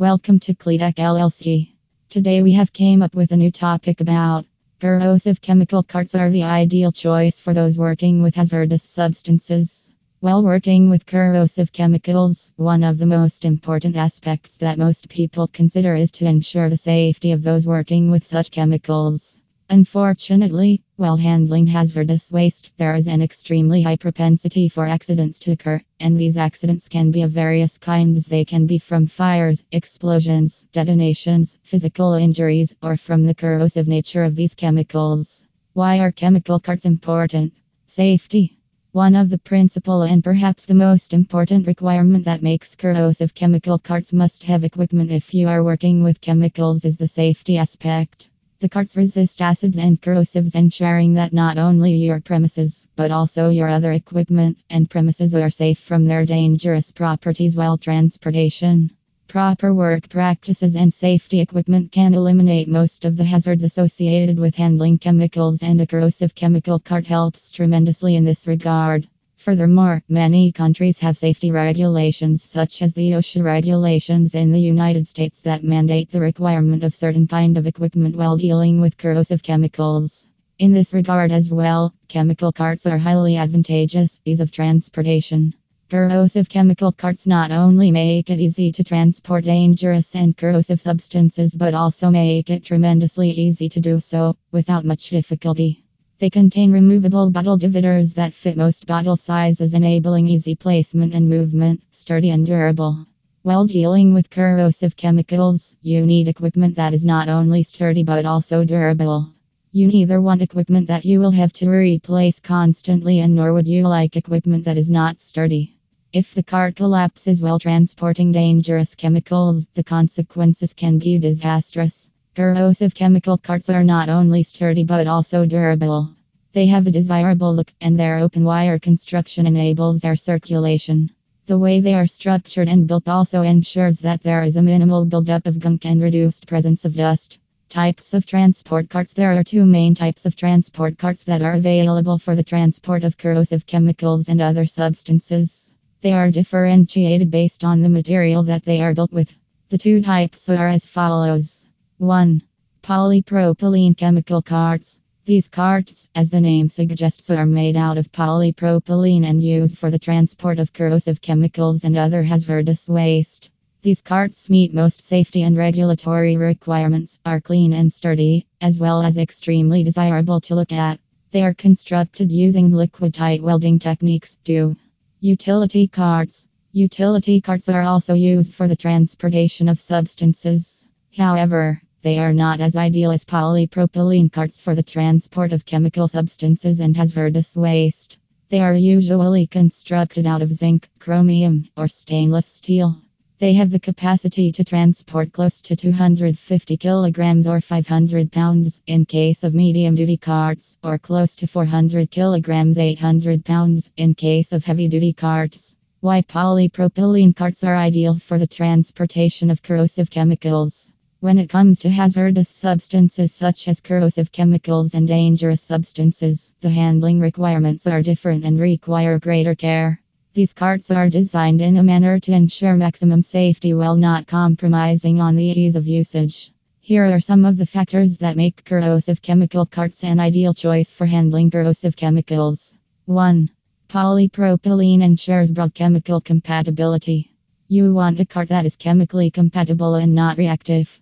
Welcome to Cleatech LLC. Today we have came up with a new topic about corrosive chemical carts are the ideal choice for those working with hazardous substances. While working with corrosive chemicals, one of the most important aspects that most people consider is to ensure the safety of those working with such chemicals. Unfortunately, while handling hazardous waste, there is an extremely high propensity for accidents to occur, and these accidents can be of various kinds. They can be from fires, explosions, detonations, physical injuries, or from the corrosive nature of these chemicals. Why are chemical carts important? Safety. One of the principal and perhaps the most important requirement that makes corrosive chemical carts must have equipment if you are working with chemicals is the safety aspect. The carts resist acids and corrosives, ensuring that not only your premises, but also your other equipment and premises are safe from their dangerous properties while transportation. Proper work practices and safety equipment can eliminate most of the hazards associated with handling chemicals, and a corrosive chemical cart helps tremendously in this regard. Furthermore, many countries have safety regulations, such as the OSHA regulations in the United States, that mandate the requirement of certain kind of equipment while dealing with corrosive chemicals. In this regard as well, chemical carts are highly advantageous, ease of transportation. Corrosive chemical carts not only make it easy to transport dangerous and corrosive substances, but also make it tremendously easy to do so without much difficulty. They contain removable bottle dividers that fit most bottle sizes, enabling easy placement and movement, sturdy and durable. While dealing with corrosive chemicals, you need equipment that is not only sturdy but also durable. You neither want equipment that you will have to replace constantly, and nor would you like equipment that is not sturdy. If the cart collapses while transporting dangerous chemicals, the consequences can be disastrous. Corrosive chemical carts are not only sturdy but also durable. They have a desirable look, and their open wire construction enables air circulation. The way they are structured and built also ensures that there is a minimal buildup of gunk and reduced presence of dust. Types of transport carts There are two main types of transport carts that are available for the transport of corrosive chemicals and other substances. They are differentiated based on the material that they are built with. The two types are as follows 1. Polypropylene chemical carts. These carts, as the name suggests, are made out of polypropylene and used for the transport of corrosive chemicals and other hazardous waste. These carts meet most safety and regulatory requirements, are clean and sturdy, as well as extremely desirable to look at. They are constructed using liquid tight welding techniques, too. Utility carts. Utility carts are also used for the transportation of substances. However, they are not as ideal as polypropylene carts for the transport of chemical substances and hazardous waste. They are usually constructed out of zinc, chromium, or stainless steel. They have the capacity to transport close to 250 kilograms or 500 pounds in case of medium duty carts, or close to 400 kilograms 800 pounds in case of heavy duty carts. Why polypropylene carts are ideal for the transportation of corrosive chemicals. When it comes to hazardous substances such as corrosive chemicals and dangerous substances, the handling requirements are different and require greater care. These carts are designed in a manner to ensure maximum safety while not compromising on the ease of usage. Here are some of the factors that make corrosive chemical carts an ideal choice for handling corrosive chemicals. 1. Polypropylene ensures broad chemical compatibility. You want a cart that is chemically compatible and not reactive.